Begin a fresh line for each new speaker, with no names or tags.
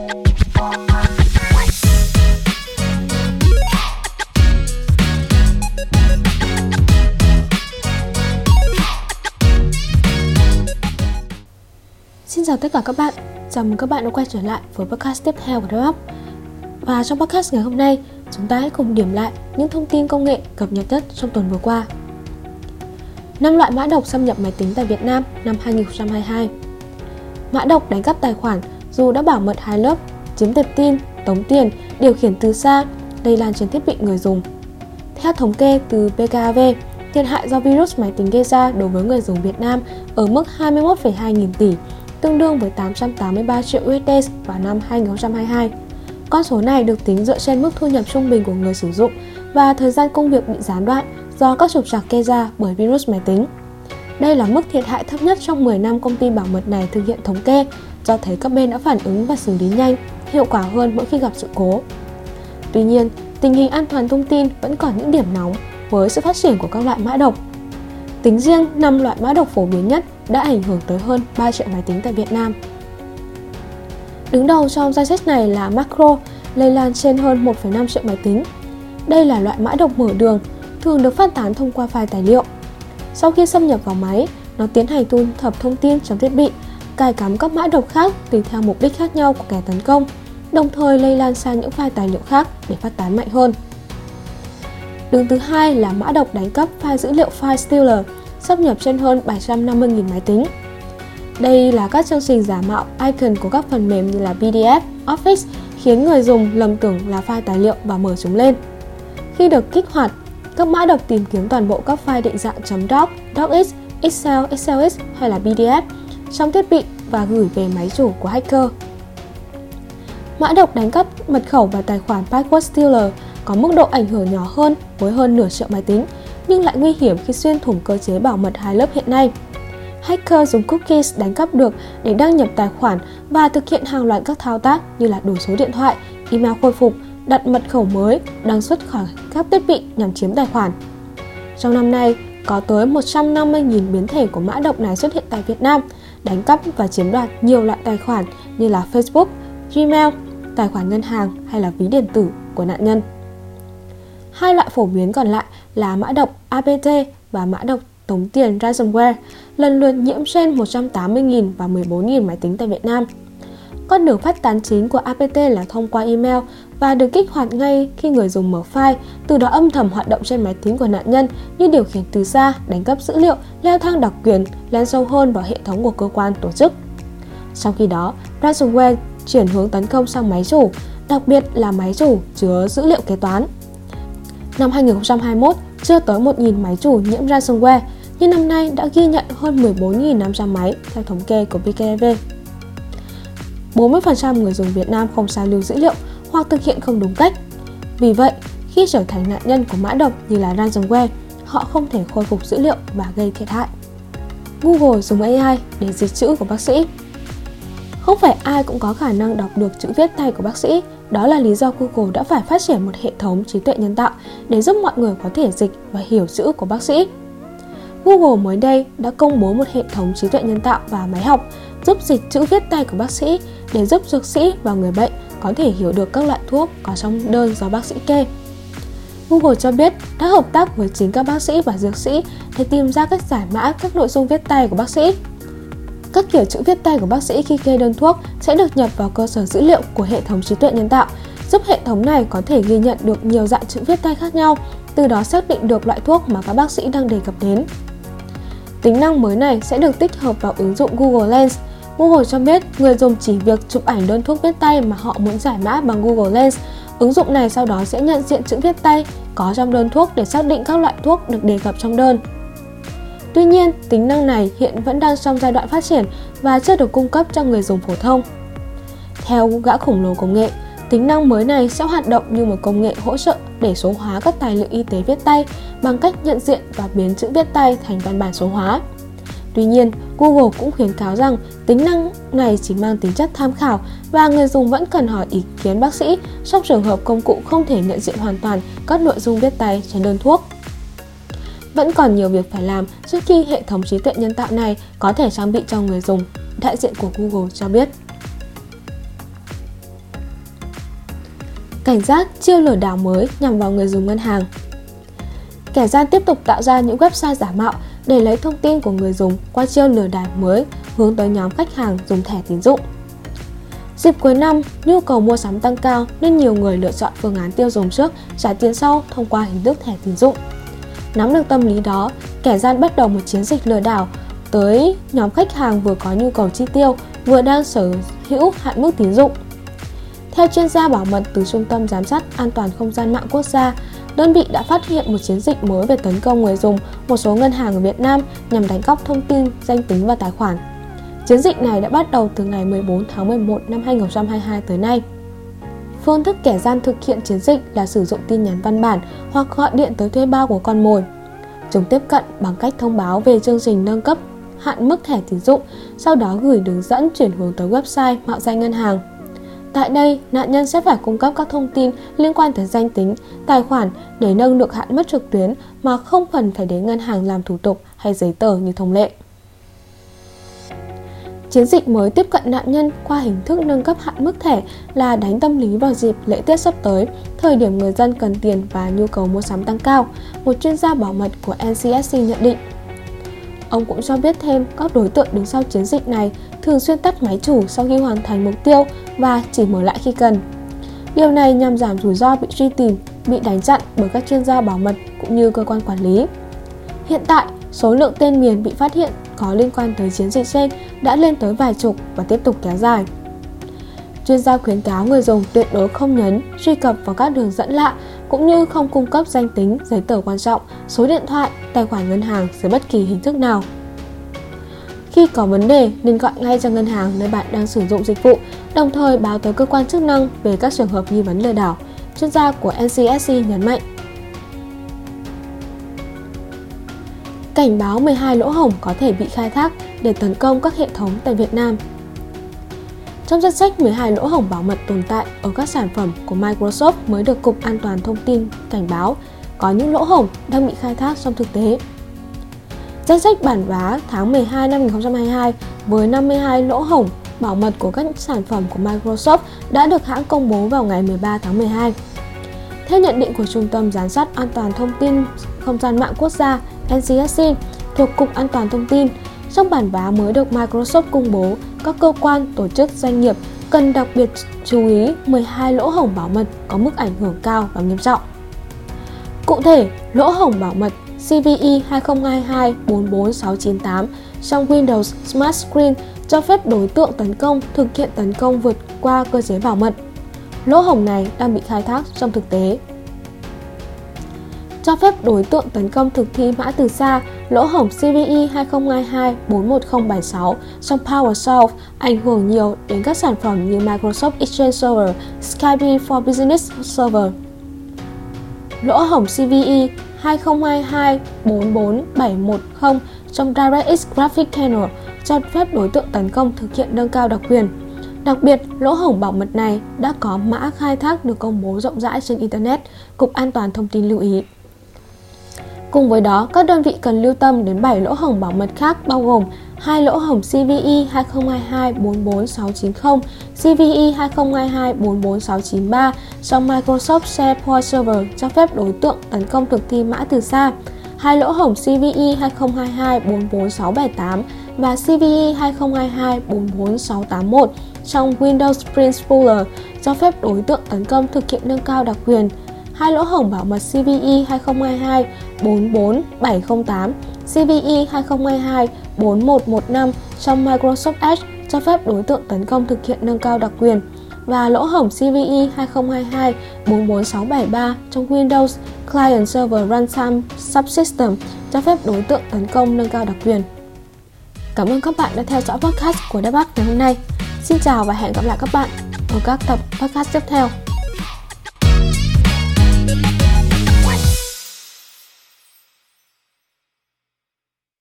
Xin chào tất cả các bạn, chào mừng các bạn đã quay trở lại với podcast tiếp theo của DevOps Và trong podcast ngày hôm nay, chúng ta hãy cùng điểm lại những thông tin công nghệ cập nhật nhất trong tuần vừa qua. 5 loại mã độc xâm nhập máy tính tại Việt Nam năm 2022 Mã độc đánh cắp tài khoản dù đã bảo mật hai lớp, chiếm tệp tin, tống tiền, điều khiển từ xa, lây lan trên thiết bị người dùng Theo thống kê từ PKAV, thiệt hại do virus máy tính gây ra đối với người dùng Việt Nam ở mức 21,2 nghìn tỷ tương đương với 883 triệu USD vào năm 2022. Con số này được tính dựa trên mức thu nhập trung bình của người sử dụng và thời gian công việc bị gián đoạn do các trục trặc gây ra bởi virus máy tính. Đây là mức thiệt hại thấp nhất trong 10 năm công ty bảo mật này thực hiện thống kê, cho thấy các bên đã phản ứng và xử lý nhanh, hiệu quả hơn mỗi khi gặp sự cố. Tuy nhiên, tình hình an toàn thông tin vẫn còn những điểm nóng với sự phát triển của các loại mã độc. Tính riêng 5 loại mã độc phổ biến nhất đã ảnh hưởng tới hơn 3 triệu máy tính tại Việt Nam. Đứng đầu trong danh sách này là Macro, lây lan trên hơn 1,5 triệu máy tính. Đây là loại mã độc mở đường, thường được phát tán thông qua file tài liệu. Sau khi xâm nhập vào máy, nó tiến hành thu thập thông tin trong thiết bị, cài cắm các mã độc khác tùy theo mục đích khác nhau của kẻ tấn công, đồng thời lây lan sang những file tài liệu khác để phát tán mạnh hơn. Đường thứ hai là mã độc đánh cắp file dữ liệu file stealer, xâm nhập trên hơn 750.000 máy tính. Đây là các chương trình giả mạo icon của các phần mềm như là PDF, Office khiến người dùng lầm tưởng là file tài liệu và mở chúng lên. Khi được kích hoạt, các mã độc tìm kiếm toàn bộ các file định dạng .doc, docx, Excel, XLS hay là PDF trong thiết bị và gửi về máy chủ của hacker. Mã độc đánh cắp mật khẩu và tài khoản password stealer có mức độ ảnh hưởng nhỏ hơn với hơn nửa triệu máy tính nhưng lại nguy hiểm khi xuyên thủng cơ chế bảo mật hai lớp hiện nay. Hacker dùng cookies đánh cắp được để đăng nhập tài khoản và thực hiện hàng loạt các thao tác như là đổi số điện thoại, email khôi phục, đặt mật khẩu mới, đăng xuất khỏi các thiết bị nhằm chiếm tài khoản. Trong năm nay, có tới 150.000 biến thể của mã độc này xuất hiện tại Việt Nam, đánh cắp và chiếm đoạt nhiều loại tài khoản như là Facebook, Gmail, tài khoản ngân hàng hay là ví điện tử của nạn nhân. Hai loại phổ biến còn lại là mã độc APT và mã độc tống tiền ransomware lần lượt nhiễm trên 180.000 và 14.000 máy tính tại Việt Nam. Con đường phát tán chính của APT là thông qua email và được kích hoạt ngay khi người dùng mở file, từ đó âm thầm hoạt động trên máy tính của nạn nhân như điều khiển từ xa, đánh cắp dữ liệu, leo thang đặc quyền, lan sâu hơn vào hệ thống của cơ quan tổ chức. Trong khi đó, ransomware chuyển hướng tấn công sang máy chủ, đặc biệt là máy chủ chứa dữ liệu kế toán. Năm 2021, chưa tới 1.000 máy chủ nhiễm ransomware, nhưng năm nay đã ghi nhận hơn 14.500 máy theo thống kê của BKV. 40% người dùng Việt Nam không sao lưu dữ liệu hoặc thực hiện không đúng cách. Vì vậy, khi trở thành nạn nhân của mã độc như là ransomware, họ không thể khôi phục dữ liệu và gây thiệt hại. Google dùng AI để dịch chữ của bác sĩ. Không phải ai cũng có khả năng đọc được chữ viết tay của bác sĩ, đó là lý do Google đã phải phát triển một hệ thống trí tuệ nhân tạo để giúp mọi người có thể dịch và hiểu chữ của bác sĩ. Google mới đây đã công bố một hệ thống trí tuệ nhân tạo và máy học giúp dịch chữ viết tay của bác sĩ để giúp dược sĩ và người bệnh có thể hiểu được các loại thuốc có trong đơn do bác sĩ kê. Google cho biết đã hợp tác với chính các bác sĩ và dược sĩ để tìm ra cách giải mã các nội dung viết tay của bác sĩ. Các kiểu chữ viết tay của bác sĩ khi kê đơn thuốc sẽ được nhập vào cơ sở dữ liệu của hệ thống trí tuệ nhân tạo, giúp hệ thống này có thể ghi nhận được nhiều dạng chữ viết tay khác nhau, từ đó xác định được loại thuốc mà các bác sĩ đang đề cập đến. Tính năng mới này sẽ được tích hợp vào ứng dụng Google Lens. Google cho biết người dùng chỉ việc chụp ảnh đơn thuốc viết tay mà họ muốn giải mã bằng Google Lens. Ứng dụng này sau đó sẽ nhận diện chữ viết tay có trong đơn thuốc để xác định các loại thuốc được đề cập trong đơn. Tuy nhiên, tính năng này hiện vẫn đang trong giai đoạn phát triển và chưa được cung cấp cho người dùng phổ thông. Theo gã khổng lồ công nghệ, tính năng mới này sẽ hoạt động như một công nghệ hỗ trợ để số hóa các tài liệu y tế viết tay bằng cách nhận diện và biến chữ viết tay thành văn bản số hóa. Tuy nhiên, Google cũng khuyến cáo rằng tính năng này chỉ mang tính chất tham khảo và người dùng vẫn cần hỏi ý kiến bác sĩ trong trường hợp công cụ không thể nhận diện hoàn toàn các nội dung viết tay trên đơn thuốc. Vẫn còn nhiều việc phải làm trước khi hệ thống trí tuệ nhân tạo này có thể trang bị cho người dùng, đại diện của Google cho biết. Cảnh giác chiêu lừa đảo mới nhằm vào người dùng ngân hàng Kẻ gian tiếp tục tạo ra những website giả mạo để lấy thông tin của người dùng qua chiêu lừa đảo mới hướng tới nhóm khách hàng dùng thẻ tín dụng. Dịp cuối năm, nhu cầu mua sắm tăng cao nên nhiều người lựa chọn phương án tiêu dùng trước, trả tiền sau thông qua hình thức thẻ tín dụng. Nắm được tâm lý đó, kẻ gian bắt đầu một chiến dịch lừa đảo tới nhóm khách hàng vừa có nhu cầu chi tiêu, vừa đang sở hữu hạn mức tín dụng. Theo chuyên gia bảo mật từ Trung tâm Giám sát An toàn Không gian mạng quốc gia, đơn vị đã phát hiện một chiến dịch mới về tấn công người dùng một số ngân hàng ở Việt Nam nhằm đánh cắp thông tin, danh tính và tài khoản. Chiến dịch này đã bắt đầu từ ngày 14 tháng 11 năm 2022 tới nay. Phương thức kẻ gian thực hiện chiến dịch là sử dụng tin nhắn văn bản hoặc gọi điện tới thuê bao của con mồi. Chúng tiếp cận bằng cách thông báo về chương trình nâng cấp hạn mức thẻ tín dụng, sau đó gửi đường dẫn chuyển hướng tới website mạo danh ngân hàng. Tại đây, nạn nhân sẽ phải cung cấp các thông tin liên quan tới danh tính, tài khoản để nâng được hạn mức trực tuyến mà không cần phải đến ngân hàng làm thủ tục hay giấy tờ như thông lệ. Chiến dịch mới tiếp cận nạn nhân qua hình thức nâng cấp hạn mức thẻ là đánh tâm lý vào dịp lễ Tết sắp tới, thời điểm người dân cần tiền và nhu cầu mua sắm tăng cao, một chuyên gia bảo mật của NCSC nhận định. Ông cũng cho biết thêm các đối tượng đứng sau chiến dịch này thường xuyên tắt máy chủ sau khi hoàn thành mục tiêu và chỉ mở lại khi cần. Điều này nhằm giảm rủi ro bị truy tìm, bị đánh chặn bởi các chuyên gia bảo mật cũng như cơ quan quản lý. Hiện tại, số lượng tên miền bị phát hiện có liên quan tới chiến dịch trên đã lên tới vài chục và tiếp tục kéo dài. Chuyên gia khuyến cáo người dùng tuyệt đối không nhấn, truy cập vào các đường dẫn lạ cũng như không cung cấp danh tính, giấy tờ quan trọng, số điện thoại, tài khoản ngân hàng dưới bất kỳ hình thức nào. Khi có vấn đề nên gọi ngay cho ngân hàng nơi bạn đang sử dụng dịch vụ, đồng thời báo tới cơ quan chức năng về các trường hợp nghi vấn lừa đảo. Chuyên gia của NCSC nhấn mạnh. Cảnh báo 12 lỗ hổng có thể bị khai thác để tấn công các hệ thống tại Việt Nam. Trong danh sách 12 lỗ hổng bảo mật tồn tại ở các sản phẩm của Microsoft mới được Cục An toàn Thông tin cảnh báo có những lỗ hổng đang bị khai thác trong thực tế. Danh sách bản vá tháng 12 năm 2022 với 52 lỗ hổng bảo mật của các sản phẩm của Microsoft đã được hãng công bố vào ngày 13 tháng 12. Theo nhận định của Trung tâm Giám sát An toàn Thông tin Không gian mạng quốc gia NCSC thuộc Cục An toàn Thông tin, trong bản vá mới được Microsoft công bố, các cơ quan, tổ chức, doanh nghiệp cần đặc biệt chú ý 12 lỗ hổng bảo mật có mức ảnh hưởng cao và nghiêm trọng. Cụ thể, lỗ hổng bảo mật CVE 2022-44698 trong Windows Smart Screen cho phép đối tượng tấn công thực hiện tấn công vượt qua cơ chế bảo mật. Lỗ hổng này đang bị khai thác trong thực tế. Cho phép đối tượng tấn công thực thi mã từ xa, lỗ hổng CVE 2022-41076 trong PowerShell ảnh hưởng nhiều đến các sản phẩm như Microsoft Exchange Server, Skype for Business Server. Lỗ hổng CVE 2022-44710 trong DirectX Graphic Kernel cho phép đối tượng tấn công thực hiện nâng cao đặc quyền. Đặc biệt, lỗ hổng bảo mật này đã có mã khai thác được công bố rộng rãi trên Internet, Cục An toàn Thông tin lưu ý. Cùng với đó, các đơn vị cần lưu tâm đến 7 lỗ hổng bảo mật khác bao gồm hai lỗ hổng CVE 2022-44690, CVE 2022-44693 trong Microsoft SharePoint Server cho phép đối tượng tấn công thực thi mã từ xa, hai lỗ hổng CVE 2022-44678 và CVE 2022-44681 trong Windows Print Spooler cho phép đối tượng tấn công thực hiện nâng cao đặc quyền, hai lỗ hổng bảo mật CVE 2022 44708, CVE 2022 4115 trong Microsoft Edge cho phép đối tượng tấn công thực hiện nâng cao đặc quyền và lỗ hổng CVE 2022 44673 trong Windows Client Server Runtime Subsystem cho phép đối tượng tấn công nâng cao đặc quyền. Cảm ơn các bạn đã theo dõi podcast của DevUp ngày hôm nay. Xin chào và hẹn gặp lại các bạn ở các tập podcast tiếp theo.